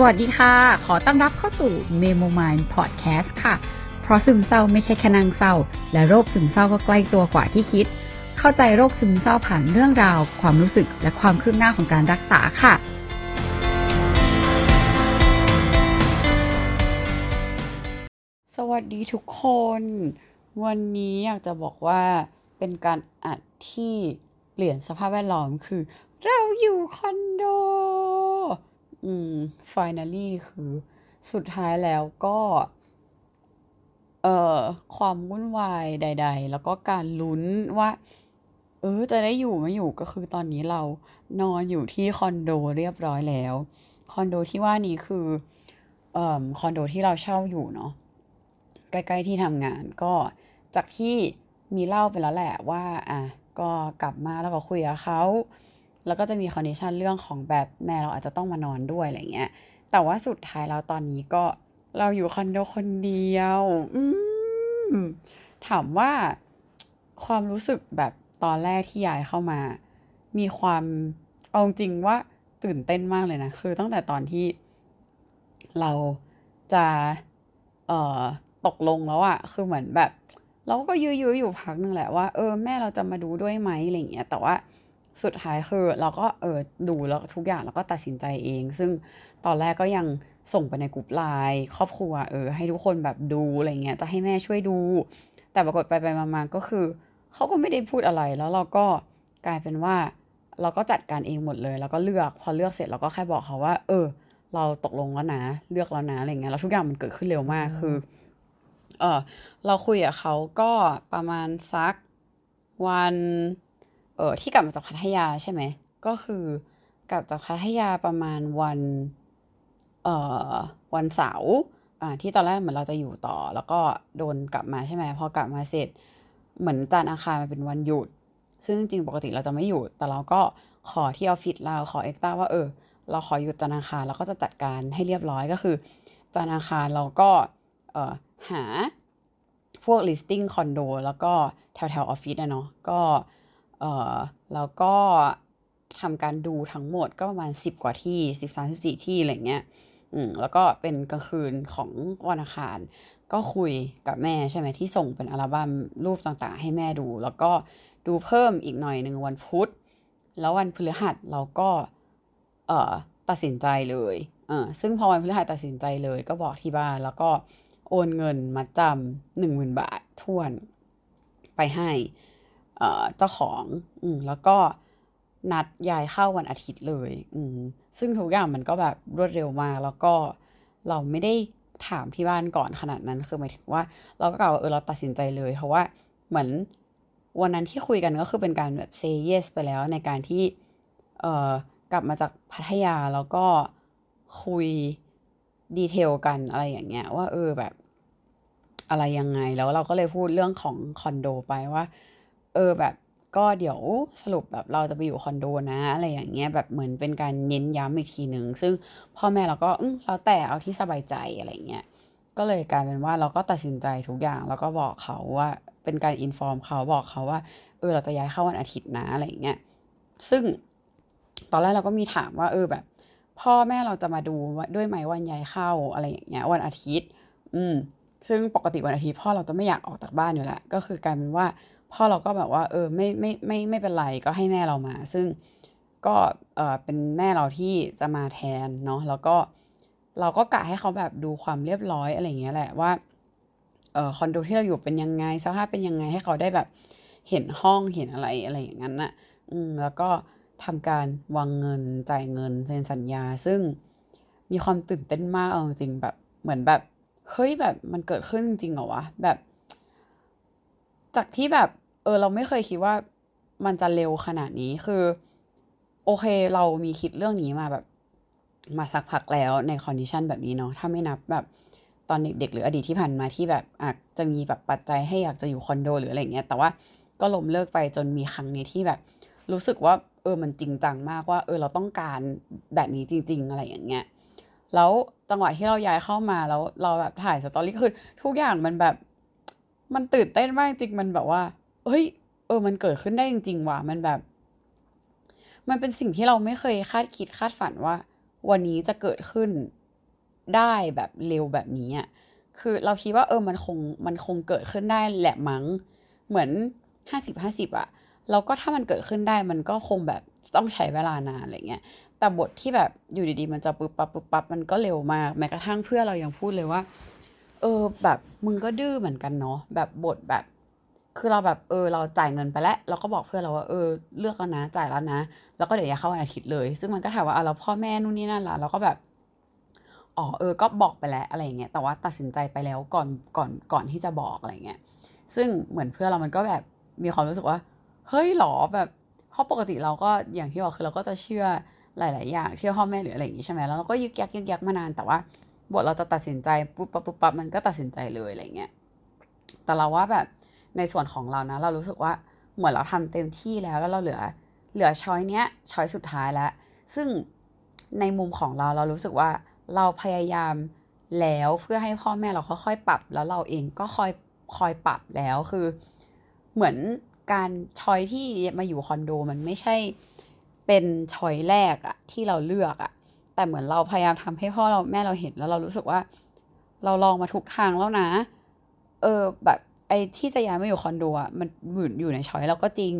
สวัสดีค่ะ ขอต้อนรับเข้าสู่ Memo Mind Podcast ค่ะ เพราะซึมเศร้าไม่ใช่แค่นางเศร้า และโรคซึมเศร้าก็ใกล้ตัวกว่าที่คิด เข้าใจโรคซึมเศร้าผ่านเรื่องราว ความรู้สึกและความคืบหน้าของการรักษาค่ะ สวัสดีทุกคน วันนี้อยากจะบอกว่าเป็นการอัดที่เปลี่ยนสภาพแวดล้อมคือ เราอยู่คอนโด อืม finally คือสุดท้ายแล้วก็ เอ่อ ความวุ่นวายใด ๆ แล้วก็การลุ้นว่า เออ จะได้อยู่ไม่อยู่ก็คือตอนนี้เรานอนอยู่ที่คอนโดเรียบร้อยแล้ว คอนโดที่ว่านี้คือ เอ่อ คอนโดที่เราเช่าอยู่เนาะ ใกล้ๆที่ทำงานก็จากที่มีเล่าไปแล้วแหละว่า อะ ก็กลับมาแล้วก็คุยกับเขา แล้วก็จะมี condition เรื่องของแบบแม่เราอาจจะต้องมานอนด้วยอะไรเงี้ย แต่ว่าสุดท้ายแล้วตอนนี้ก็เราอยู่คอนโดคนเดียวอืมถามว่าความรู้สึกแบบตอนแรกที่ย้ายเข้ามา มีความเอาจริงว่าตื่นเต้นมากเลยนะ คือตั้งแต่ตอนที่เราจะเอ่อตกลงแล้วอะคือเหมือนแบบ เราก็ยื้อๆอยู่พักหนึ่งแหละว่าเออแม่เราจะมาดูด้วยไหมอะไรเงี้ย แต่ว่า สุดท้ายคือเราก็เออดูแล้วทุกอย่างเราก็ตัดสินใจเอง ซึ่งตอนแรกก็ยังส่งไปในกลุ่มไลน์ครอบครัวเออให้ทุกคนแบบดูอะไรเงี้ยจะให้แม่ช่วยดู แต่ปรากฏไปไปมาๆก็คือเขาก็ไม่ได้พูดอะไรแล้วเราก็กลายเป็นว่า เราก็จัดการเองหมดเลย แล้วก็เลือกพอเลือกเสร็จเราก็แค่บอกเขาว่า เออ เราตกลงแล้วนะ เลือกแล้วนะอะไรเงี้ยแล้วทุกอย่างมันเกิดขึ้นเร็วมากคือเออเราคุยกับเขาก็ประมาณสักวัน เออที่กลับมาจากพัทยาใช่ไหม ก็คือกลับจากพัทยาประมาณวันเอ่อวันเสาร์อ่าที่ตอนแรกเหมือนเราจะอยู่ต่อ แล้วก็โดนกลับมาใช่ไหมพอกลับมาเสร็จ เหมือนจันทร์อังคารมันเป็นวันหยุด ซึ่งจริงปกติเราจะไม่หยุด แต่เราก็ขอที่ออฟฟิศเราขอเอ็กต้าว่าเออ เราขอหยุดจันทร์อังคารเราก็จะจัดการให้เรียบร้อยก็คือจันทร์อังคารเราก็เอ่อหาพวก listing คอนโดแล้วก็แถวๆออฟฟิศอะเนาะก็ เอ่อแล้วก็ทำการดูทั้งหมดก็ประมาณ 10 กว่าที่ 13-14 ที่อะไรเงี้ยอืมแล้วก็เป็นกลางคืนของวันอังคาร ก็คุยกับแม่ใช่ไหมที่ส่งเป็นอัลบั้มรูปต่างๆ ให้แม่ดู แล้วก็ดูเพิ่มอีกหน่อยหนึ่งวันพุธ แล้ววันพฤหัสเราก็เอ่อตัดสินใจเลยเออซึ่งพอวันพฤหัสตัดสินใจเลยก็บอกที่บ้าน แล้วก็โอนเงินมัดจำ10,000บาทถ้วนไปให้ เจ้าของอืแล้วก็นัดย้ายเข้าวันอาทิตย์เลยอืซึ่งทุกอย่างมันก็แบบรวดเร็วมาก แล้วก็เราไม่ได้ถามที่บ้านก่อนขนาดนั้นคือหมายถึงว่า เราก็กล่าวเออเราตัดสินใจเลย เพราะว่าเหมือนวันนั้นที่คุยกันก็คือเป็นการแบบ say yes ไปแล้วในการที่เอ่อกลับมาจากพัทยาแล้วก็คุย detail กันอะไรอย่างเงี้ยว่าเออแบบ อะไรยังไงแล้วเราก็เลยพูดเรื่องของคอนโดไปว่า เออแบบก็เดี๋ยวสรุปแบบเราจะไปอยู่คอนโดนะอะไรอย่างเงี้ยแบบเหมือนเป็นการเน้นย้ำอีกทีหนึ่งซึ่งพ่อแม่เราก็อืมแล้วแต่เอาที่สบายใจอะไรเงี้ยก็เลยกลายเป็นว่าเราก็ตัดสินใจทุกอย่าง แล้วก็บอกเขาว่าเป็นการ inform เขาบอกเขาว่าเออเราจะย้ายเข้าวันอาทิตย์นะอะไรเงี้ยซึ่งตอนแรกเราก็มีถามว่าเออแบบ พ่อแม่เราจะมาดูด้วยไหมวันย้ายเข้าอะไรอย่างเงี้ยวันอาทิตย์ อืมซึ่งปกติวันอาทิตย์พ่อเราจะไม่อยากออกจากบ้านอยู่แล้วก็คือกลายเป็นว่า พ่อเราก็แบบว่า เออไม่ไม่ไม่ไม่เป็นไรก็ให้แม่เรามา ซึ่งก็เออเป็นแม่เราที่จะมาแทนเนาะแล้วก็เราก็กะให้เขาแบบดูความเรียบร้อยอะไรเงี้ยแหละว่าเออคอนโดที่เราอยู่เป็นยังไงสภาพเป็นยังไงให้เขาได้แบบเห็นห้องเห็นอะไรอะไรอย่างงั้นน่ะ อืมแล้วก็ทำการวางเงินจ่ายเงินเซ็นสัญญา ซึ่งมีความตื่นเต้นมากเอาจริงแบบเหมือนแบบเฮ้ยแบบมันเกิดขึ้นจริงเหรอวะแบบ จากที่แบบเออเราไม่เคยคิดว่ามันจะเร็วขนาดนี้คือ โอเคเรามีคิดเรื่องนี้มาแบบ มาสักพักแล้วใน condition แบบนี้เนาะถ้าไม่นับแบบตอนเด็กๆหรืออดีตที่ผ่านมาที่แบบอาจจะมีแบบปัจจัยให้อยากจะอยู่คอนโดหรืออะไรเงี้ยแต่ว่าก็ล้มเลิกไปจนมีครั้งนี้ที่แบบ รู้สึกว่าเออมันจริงจังมากว่า เออเราต้องการแบบนี้จริง ๆ อะไรอย่างเงี้ยแล้วจังหวะที่เราย้ายเข้ามาแล้วเราแบบถ่าย story คือทุกอย่างมันแบบ มันตื่นเต้นมากจริงมันแบบว่าเฮ้ย เออ มันเกิดขึ้นได้จริงๆว่ะมันแบบ มันเป็นสิ่งที่เราไม่เคยคาดคิดคาดฝันว่า วันนี้จะเกิดขึ้นได้แบบเร็วแบบนี้อะคือเราคิดว่าเออมันคงมันคงเกิดขึ้นได้แหละมั้งเหมือนห้าสิบห้าสิบอะแล้วก็ถ้ามันเกิดขึ้นได้มันก็คงแบบต้องใช้เวลานานอะไรเงี้ย แต่บทที่แบบอยู่ดีๆ มันจะปุ๊บปั๊บปุ๊บปั๊บมันก็เร็วมาก แม้กระทั่งเพื่อนเรายังพูดเลยว่า เออ แบบมึงก็ดื้อเหมือนกันเนาะแบบบทแบบ คือเราแบบเออ เราจ่ายเงินไปแล้วเราก็บอกเพื่อนเราว่าเออเลือกแล้วนะจ่ายแล้วนะ แล้วก็เดี๋ยวอย่าเข้าวันอาทิตย์เลย ซึ่งมันก็ถามว่าอะเราพ่อแม่นู่นนี่นั่นล่ะเราก็แบบอ๋อเออก็บอกไปแล้วอะไรเงี้ยแต่ว่าตัดสินใจไปแล้วก่อนก่อนก่อนที่จะบอกอะไรเงี้ยซึ่งเหมือนเพื่อนเรามันก็แบบมีความรู้สึกว่า เฮ้ยหรอแบบเพราะปกติเราก็อย่างที่บอกคือเราก็จะเชื่อหลาย ๆ อย่าง เชื่อพ่อแม่หรืออะไรอย่างงี้ใช่ไหมแล้วเราก็ยึกยักยึกยักมานานแต่ว่า บทเราจะตัดสินใจปุ๊บปั๊บปุ๊บปั๊บมันก็ตัดสินใจเลยอะไรเงี้ยแต่เราว่าแบบในส่วนของเรานะ เรารู้สึกว่าเหมือนเราทำเต็มที่แล้วแล้วเราเหลือ เหลือช้อยเนี้ยช้อยสุดท้ายแล้วซึ่งในมุมของเราเรารู้สึกว่าเราพยายามแล้วเพื่อให้พ่อแม่เราค่อยๆปรับ แล้วเราเองก็คอยคอยปรับแล้วคือ เหมือนการชอยที่มาอยู่คอนโดมันไม่ใช่เป็นชอยแรกอะที่เราเลือกอะ แต่เหมือนเราพยายามทำให้พ่อเราแม่เราเห็นแล้วเรารู้สึกว่า เราลองมาทุกทางแล้วนะ เออแบบไอ้ที่จะย้ายมาอยู่คอนโดอะมันอยู่อยู่ในช้อยเราก็จริง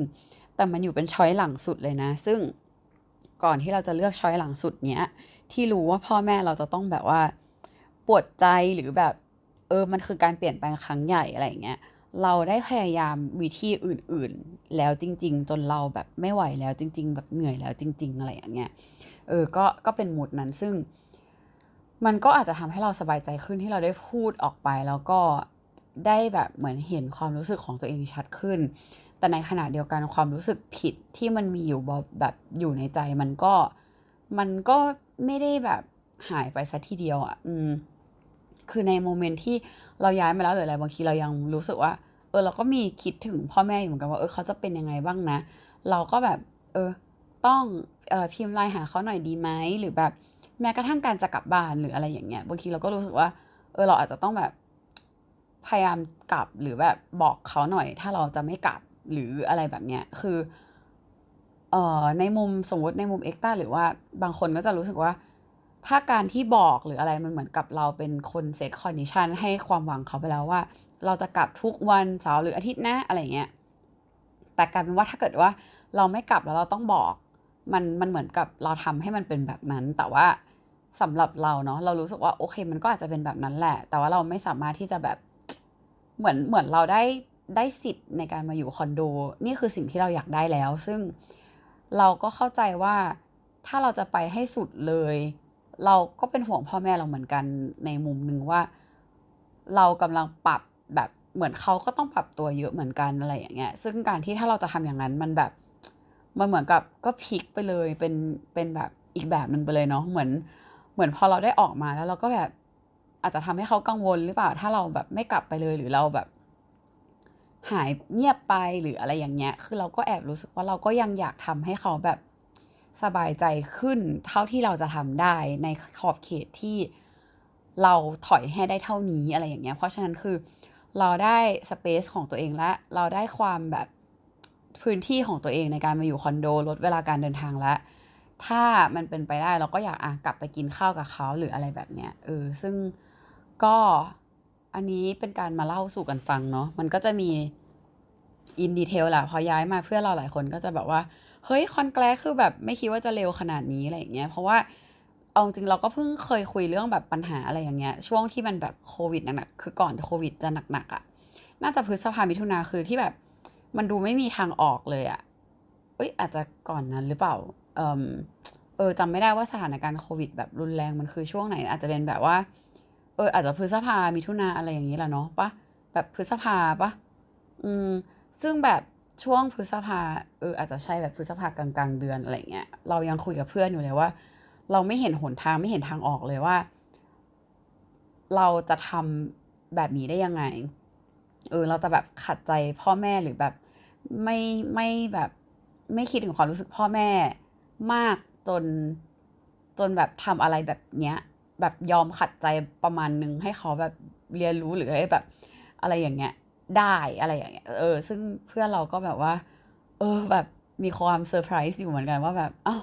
แต่มันอยู่เป็นช้อยหลังสุดเลยนะ ซึ่งก่อนที่เราจะเลือกช้อยหลังสุดเนี้ย ที่รู้ว่าพ่อแม่เราจะต้องแบบว่าปวดใจหรือแบบ เออมันคือการเปลี่ยนแปลงครั้งใหญ่อะไรเงี้ยเราได้พยายามวิธีอื่น ๆ แล้วจริง ๆ จนเราแบบไม่ไหวแล้วจริง ๆ แบบเหนื่อยแล้วจริง ๆ อะไรอย่างเงี้ย เออก็ก็เป็นมูดนั้นซึ่ง มันก็อาจจะทำให้เราสบายใจขึ้นที่เราได้พูดออกไปแล้วก็ได้แบบเหมือนเห็นความรู้สึกของตัวเองชัดขึ้น แต่ในขณะเดียวกันความรู้สึกผิดที่มันมีอยู่แบบอยู่ในใจมันก็มันก็ไม่ได้แบบหายไปซะทีเดียวอะ่ะ อืม คือในโมเมนต์ที่เราย้ายมาแล้วหรืออะไรบางทีเรายังรู้สึกว่า เออเราก็มีคิดถึงพ่อแม่อยู่เหมือนกันว่า เออเขาจะเป็นยังไงบ้างนะ เราก็แบบ เออ ต้องออพิมพ์ไลน์หาเขาหน่อยดีไหมหรือแบบแม้กระทั่งการจะกลับบ้านหรืออะไรอย่างเงี้ยบางทีเราก็รู้สึกว่าเออเราอาจจะต้องแบบพยายามกลับหรือแบบบอกเขาหน่อย ถ้าเราจะไม่กลับหรืออะไรแบบเนี้ยคือเอ่อในมุมสมมติในมุมเอ็กต้าหรือว่าบางคนก็จะรู้สึกว่า ถ้าการที่บอกหรืออะไรมันเหมือนกับเราเป็นคน set condition ให้ความหวังเขาไปแล้วว่า เราจะกลับทุกวันเสาร์หรืออาทิตย์นะอะไรเงี้ยแต่กลายเป็นว่าถ้าเกิดว่าเราไม่กลับแล้วเราต้องบอก มันมันเหมือนกับเราทำให้มันเป็นแบบนั้น แต่ว่าสำหรับเราเนาะเรารู้สึกว่าโอเค มันก็อาจจะเป็นแบบนั้นแหละ แต่ว่าเราไม่สามารถที่จะแบบเหมือนเหมือนเราได้ได้สิทธิ์ในการมาอยู่คอนโด นี่คือสิ่งที่เราอยากได้แล้ว ซึ่งเราก็เข้าใจว่าถ้าเราจะไปให้สุดเลย เราก็เป็นห่วงพ่อแม่เราเหมือนกันในมุมหนึ่งว่า เรากำลังปรับแบบเหมือนเขาก็ต้องปรับตัวเยอะเหมือนกันอะไรอย่างเงี้ยซึ่งการที่ถ้าเราจะทำอย่างนั้นมันแบบ มันเหมือนกับก็พลิกไปเลยเป็นเป็นแบบอีกแบบหนึ่งไปเลยเนาะเหมือนเหมือนพอเราได้ออกมาแล้วเราก็แบบอาจจะทำให้เขากังวลหรือเปล่า ถ้าเราแบบไม่กลับไปเลยหรือเราแบบ หายเงียบไปหรืออะไรอย่างเงี้ย คือเราก็แอบรู้สึกว่าเราก็ยังอยากทำให้เขาแบบสบายใจขึ้น เท่าที่เราจะทำได้ในขอบเขตที่เราถอยให้ได้เท่านี้อะไรอย่างเงี้ย เพราะฉะนั้นคือเราได้สเปซของตัวเองและ เราได้ความแบบ พื้นที่ของตัวเองในการมาอยู่คอนโดลดเวลาการเดินทางแล้วถ้ามันเป็นไปได้เราก็อยากอะกลับไปกินข้าวกับเขาหรืออะไรแบบเนี้ยเออซึ่งก็อันนี้เป็นการมาเล่าสู่กันฟังเนาะมันก็จะมีอินดีเทลแหละพอย้ายมาเพื่อเราหลายคนก็จะแบบว่า เฮ้ยคอนแกรคือแบบไม่คิดว่าจะเร็วขนาดนี้อะไรอย่างเงี้ยเพราะว่าเอาจริงเราก็เพิ่งเคยคุยเรื่องแบบปัญหาอะไรอย่างเงี้ย ช่วงที่มันแบบโควิดหนักๆคือก่อนโควิดจะหนักๆอะ่ะ น่าจะพฤษภามิถุนาคือที่แบบ มันดูไม่มีทางออกเลยอะเอ้ยอาจจะก่อนนั้นหรือเปล่า เออเออจำไม่ได้ว่าสถานการณ์โควิด แบบรุนแรงมันคือช่วงไหน อาจจะเป็นแบบว่า เอออาจจะพฤษภามิถุนาอะไรอย่างนี้แหละเนาะปะแบบพฤษภาปะอืมซึ่งแบบช่วงพฤษภาเอออาจจะใช่แบบพฤษภากลางกลางเดือนอะไรเงี้ยเรายังคุยกับเพื่อนอยู่เลยว่า เราไม่เห็นหนทางไม่เห็นทางออกเลยว่า เราจะทำแบบนี้ได้ยังไง เออเราจะแบบขัดใจพ่อแม่หรือแบบไม่ไม่แบบไม่คิดถึงความรู้สึกพ่อแม่มากจนจนแบบทำอะไรแบบเนี้ย แบบยอมขัดใจประมาณนึงให้เขาแบบเรียนรู้หรือให้แบบ อะไรอย่างเงี้ย ได้อะไรอย่างเงี้ยเออ ซึ่งเพื่อนเราก็แบบว่า เออ แบบมีความเซอร์ไพรส์อยู่เหมือนกันว่าแบบอ้าว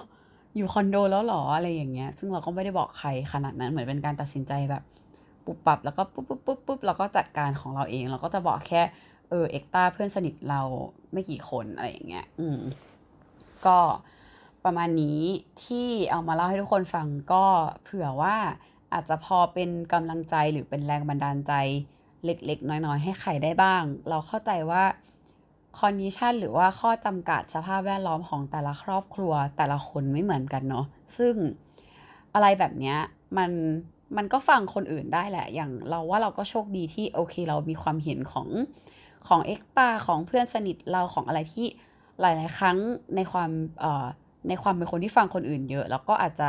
อยู่คอนโดแล้วหรออะไรอย่างเงี้ย ซึ่งเราก็ไม่ได้บอกใครขนาดนั้นเหมือนเป็นการตัดสินใจแบบ ปุบปับแล้วก็ปุ๊บปุ๊บปุ๊บปุ๊บเราก็จัดการของเราเอง เราก็จะบอกแค่เออเอ็กตาเพื่อนสนิทเราไม่กี่คนอะไรอย่างเงี้ยอืมก็ประมาณนี้ที่เอามาเล่าให้ทุกคนฟังก็เผื่อว่าอาจจะพอเป็นกำลังใจหรือเป็นแรงบันดาลใจเล็กๆ น้อยๆ ให้ใครได้บ้าง เราเข้าใจว่า condition หรือว่าข้อจำกัดสภาพแวดล้อมของแต่ละครอบครัวแต่ละคนไม่เหมือนกันเนาะซึ่งอะไรแบบเนี้ยมัน มันก็ฟังคนอื่นได้แหละ อย่างเราว่าเราก็โชคดีที่โอเค เรามีความเห็นของของเอ็กตาของเพื่อนสนิทเราของอะไรที่หลาย ๆ ครั้งในความเอ่อในความเป็นคนที่ฟังคนอื่นเยอะ แล้วก็อาจจะ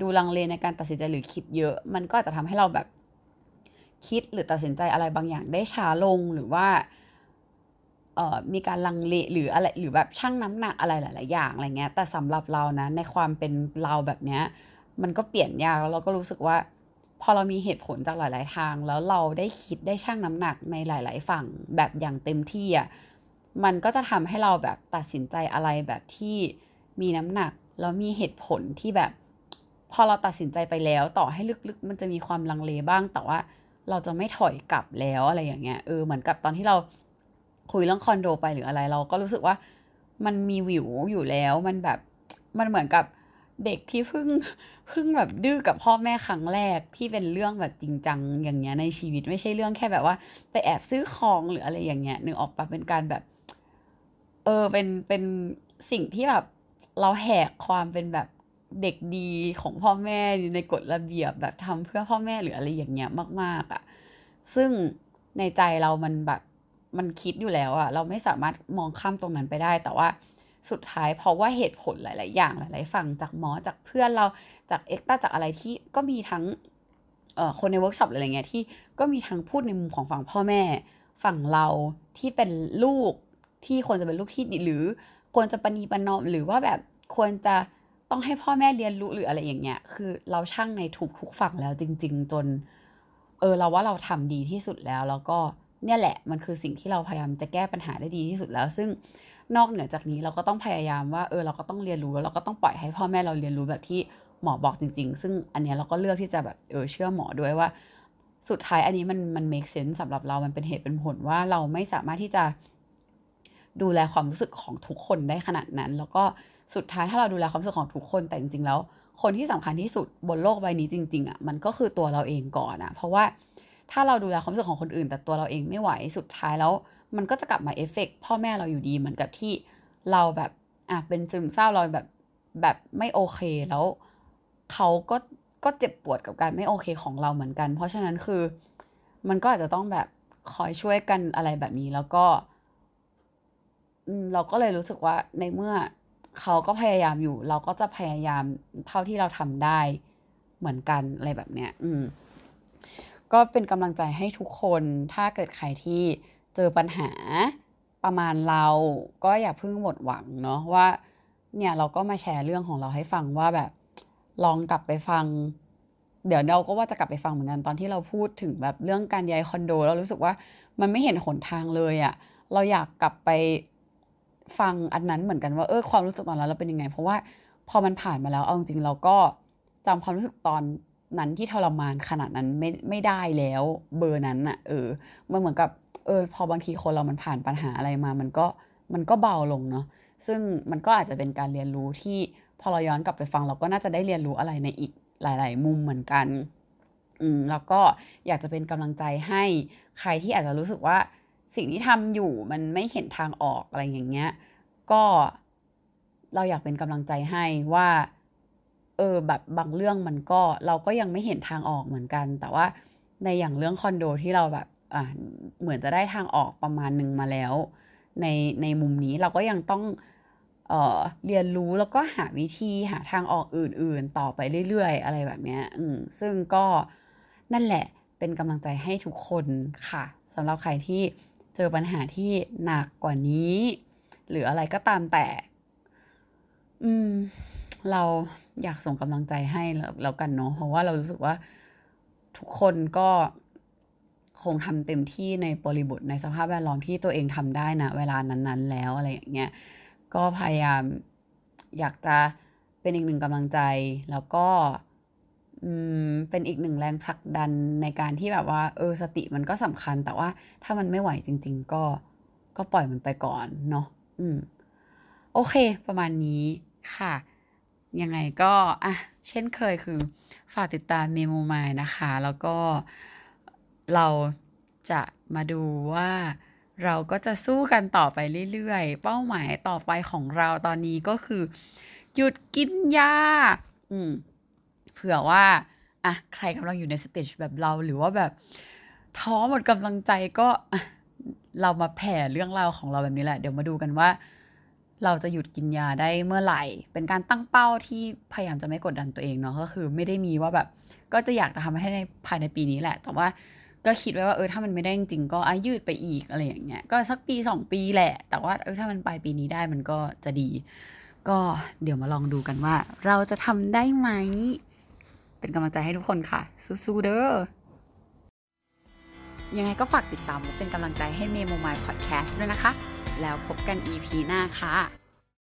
ดูลังเลในการตัดสินใจหรือคิดเยอะ มันก็อาจจะทำให้เราแบบคิดหรือตัดสินใจอะไรบางอย่างได้ช้าลงหรือว่าเอ่อมีการลังเลหรืออะไรหรือแบบชั่งน้ำหนักอะไรหลาย ๆ อย่างอะไรเงี้ยแต่สำหรับเรานะในความเป็นเราแบบเนี้ยมันก็เปลี่ยนยากแล้วเราก็รู้สึกว่า พอเรามีเหตุผลจากหลาย ๆ ทาง แล้วเราได้คิดได้ชั่งน้ำหนักในหลาย ๆ ฝั่งแบบอย่างเต็มที่อะมันก็จะทำให้เราแบบตัดสินใจอะไรแบบที่มีน้ำหนักแล้วมีเหตุผลที่แบบ พอเราตัดสินใจไปแล้วต่อให้ลึก ๆ มันจะมีความลังเลบ้าง แต่ว่าเราจะไม่ถอยกลับแล้วอะไรอย่างเงี้ยเออเหมือนกับตอนที่เราคุยเรื่องคอนโดไปหรืออะไร เราก็รู้สึกว่ามันมีวิวอยู่แล้วมันแบบมันเหมือนกับ เด็กที่เพิ่งเพิ่งแบบดื้อกับพ่อแม่ครั้งแรกที่เป็นเรื่องแบบจริงจังอย่างเงี้ยในชีวิตไม่ใช่เรื่องแค่แบบว่า ไปแอบซื้อของหรืออะไรอย่างเงี้ยนึกออกปะเป็นการแบบ เออเป็นเป็นสิ่งที่แบบเราแหกความเป็นแบบเด็กดีของพ่อแม่ในกฎระเบียบแบบทำเพื่อพ่อแม่หรืออะไรอย่างเงี้ยมาก ๆอะ่ะ ซึ่งในใจเรามันแบบมันคิดอยู่แล้วอะ เราไม่สามารถมองข้ามตรงนั้นไปได้ แต่ว่า สุดท้ายเพราะว่าเหตุผลหลาย ๆ อย่างหลาย ๆ ฝั่งจากหมอจากเพื่อนเราจากเอ็กต้าจากอะไรที่ก็มีทั้งคนในเวิร์กช็อปอะไรเงี้ยที่ก็มีทั้งพูดในมุมของฝั่งพ่อแม่ ฝั่งเราที่เป็นลูกที่ควรจะเป็นลูกที่ดีหรือควรจะประนีประนอมหรือว่าแบบควรจะต้องให้พ่อแม่เรียนรู้หรืออะไรอย่างเงี้ย คือเราชั่งใจถูกทุกฝั่งแล้วจริง ๆ จน เออเราว่าเราทำดีที่สุดแล้ว แล้วก็เนี่ยแหละมันคือสิ่งที่เราพยายามจะแก้ปัญหาได้ดีที่สุดแล้ว ซึ่ง นอกเหนือจากนี้เราก็ต้องพยายามว่าเออเราก็ต้องเรียนรู้แล้วเราก็ต้องปล่อยให้พ่อแม่เราเรียนรู้แบบที่หมอบอกจริง ๆ ซึ่งอันเนี้ยเราก็เลือกที่จะแบบเออเชื่อหมอด้วยว่า สุดท้ายอันนี้มันมัน make sense สำหรับเรา มันเป็นเหตุเป็นผลว่าเราไม่สามารถที่จะดูแลความรู้สึกของทุกคนได้ขนาดนั้น แล้วก็สุดท้ายถ้าเราดูแลความรู้สึกของทุกคนแต่จริงๆแล้ว คนที่สำคัญที่สุดบนโลกใบนี้จริงๆอะมันก็คือตัวเราเองก่อนอะเพราะว่าถ้าเราดูแลความรู้สึกของคนอื่น แต่ตัวเราเองไม่ไหวสุดท้ายแล้ว มันก็จะกลับมาเอฟเฟกพ่อแม่เราอยู่ดีเหมือนกับที่เราแบบอะเป็นซึมเศร้าเราแบบแบบไม่โอเคแล้วเขาก็ก็เจ็บปวดกับการไม่โอเคของเราเหมือนกัน เพราะฉะนั้นคือมันก็อาจจะต้องแบบคอยช่วยกันอะไรแบบนี้แล้วก็เราก็เลยรู้สึกว่าในเมื่อเขาก็พยายามอยู่ เราก็จะพยายามเท่าที่เราทำได้เหมือนกันอะไรแบบเนี้ย อืม ก็เป็นกำลังใจให้ทุกคนถ้าเกิดใครที่ เจอปัญหาประมาณเราก็อย่าเพิ่งหมดหวังเนาะว่าเนี่ยเราก็มาแชร์เรื่องของเราให้ฟังว่าแบบลองกลับไปฟัง เดี๋ยวเราก็ว่าจะกลับไปฟังเหมือนกันตอนที่เราพูดถึงแบบเรื่องการย้ายคอนโดเรารู้สึกว่ามันไม่เห็นหนทางเลยอะเราอยากกลับไปฟังอันนั้นเหมือนกันว่าเออความรู้สึกตอนนั้นเราเป็นยังไง เพราะว่าพอมันผ่านมาแล้วเอาจริงเราก็จำความรู้สึกตอนนั้นที่ทรมานขนาดนั้นไม่ไม่ได้แล้วเบอร์นั้นอะเออมันเหมือนกับ เออพอบางทีคนเรามันผ่านปัญหาอะไรมา มันก็มันก็เบาลงเนาะซึ่งมันก็อาจจะเป็นการเรียนรู้ที่พอเราย้อนกลับไปฟังเราก็น่าจะได้เรียนรู้อะไรในอีกหลาย ๆ มุมเหมือนกันอืมแล้วก็อยากจะเป็นกำลังใจให้ใครที่อาจจะรู้สึกว่าสิ่งที่ทำอยู่มันไม่เห็นทางออกอะไรอย่างเงี้ย ก็เราอยากเป็นกำลังใจให้ว่า เออแบบบางเรื่องมันก็เราก็ยังไม่เห็นทางออกเหมือนกัน แต่ว่าในอย่างเรื่องคอนโดที่เราแบบ อ่าเหมือนจะได้ทางออกประมาณหนึ่งมาแล้ว ในในมุมนี้เราก็ยังต้องเอ่อเรียนรู้แล้วก็หาวิธีหาทางออกอื่นๆ ต่อไปเรื่อยๆ อะไรแบบเนี้ยอืมซึ่งก็นั่นแหละเป็นกำลังใจให้ทุกคนค่ะสำหรับใครที่เจอปัญหาที่หนักกว่านี้ หรืออะไรก็ตามแต่ อืม เราอยากส่งกำลังใจให้แล้วกันเนาะเพราะว่าเรารู้สึกว่าทุกคนก็ คงทำเต็มที่ในบริบทในสภาพแวดล้อมที่ตัวเองทำได้นะเวลานั้นๆ แล้วอะไรอย่างเงี้ยก็พยายามอยากจะเป็นอีกหนึ่งกำลังใจ แล้วก็อืมเป็นอีกหนึ่งแรงผลักดันในการที่แบบว่า เออสติมันก็สำคัญ แต่ว่าถ้ามันไม่ไหวจริง ๆ ก็ก็ปล่อยมันไปก่อนเนาะอืม โอเค ประมาณนี้ค่ะ ยังไงก็อะเช่นเคยคือ ฝากติดตามเมโมมายนะคะ แล้วก็ เราจะมาดูว่าเราก็จะสู้กันต่อไปเรื่อยๆ เป้าหมายต่อไปของเราตอนนี้ก็คือ หยุดกินยาอืมเผื่อว่าอะใครกำลังอยู่ใน stage แบบเราหรือว่าแบบ ท้อหมดกำลังใจก็เรามาแผ่เรื่องราวของเราแบบนี้แหละ เดี๋ยวมาดูกันว่า เราจะหยุดกินยาได้เมื่อไหร่ เป็นการตั้งเป้าที่พยายามจะไม่กดดันตัวเองเนาะก็คือ ไม่ได้มีว่าแบบ ก็จะอยากจะทำให้ในภายในปีนี้แหละ แต่ว่า ก็คิดไว้ว่าเออถ้ามันไม่ได้จริงก็อะยืดไปอีกอะไรอย่างเงี้ยก็สักปีสองปีแหละ แต่ว่าเออถ้ามันปลายปีนี้ได้มันก็จะดี ก็เดี๋ยวมาลองดูกันว่า เราจะทำได้ไหม เป็นกำลังใจให้ทุกคนค่ะ สู้ๆเด้อยังไงก็ฝากติดตามและเป็นกำลังใจให้เมโมมายพอดแคสต์ด้วยนะคะ แล้วพบกัน EP หน้าค่ะ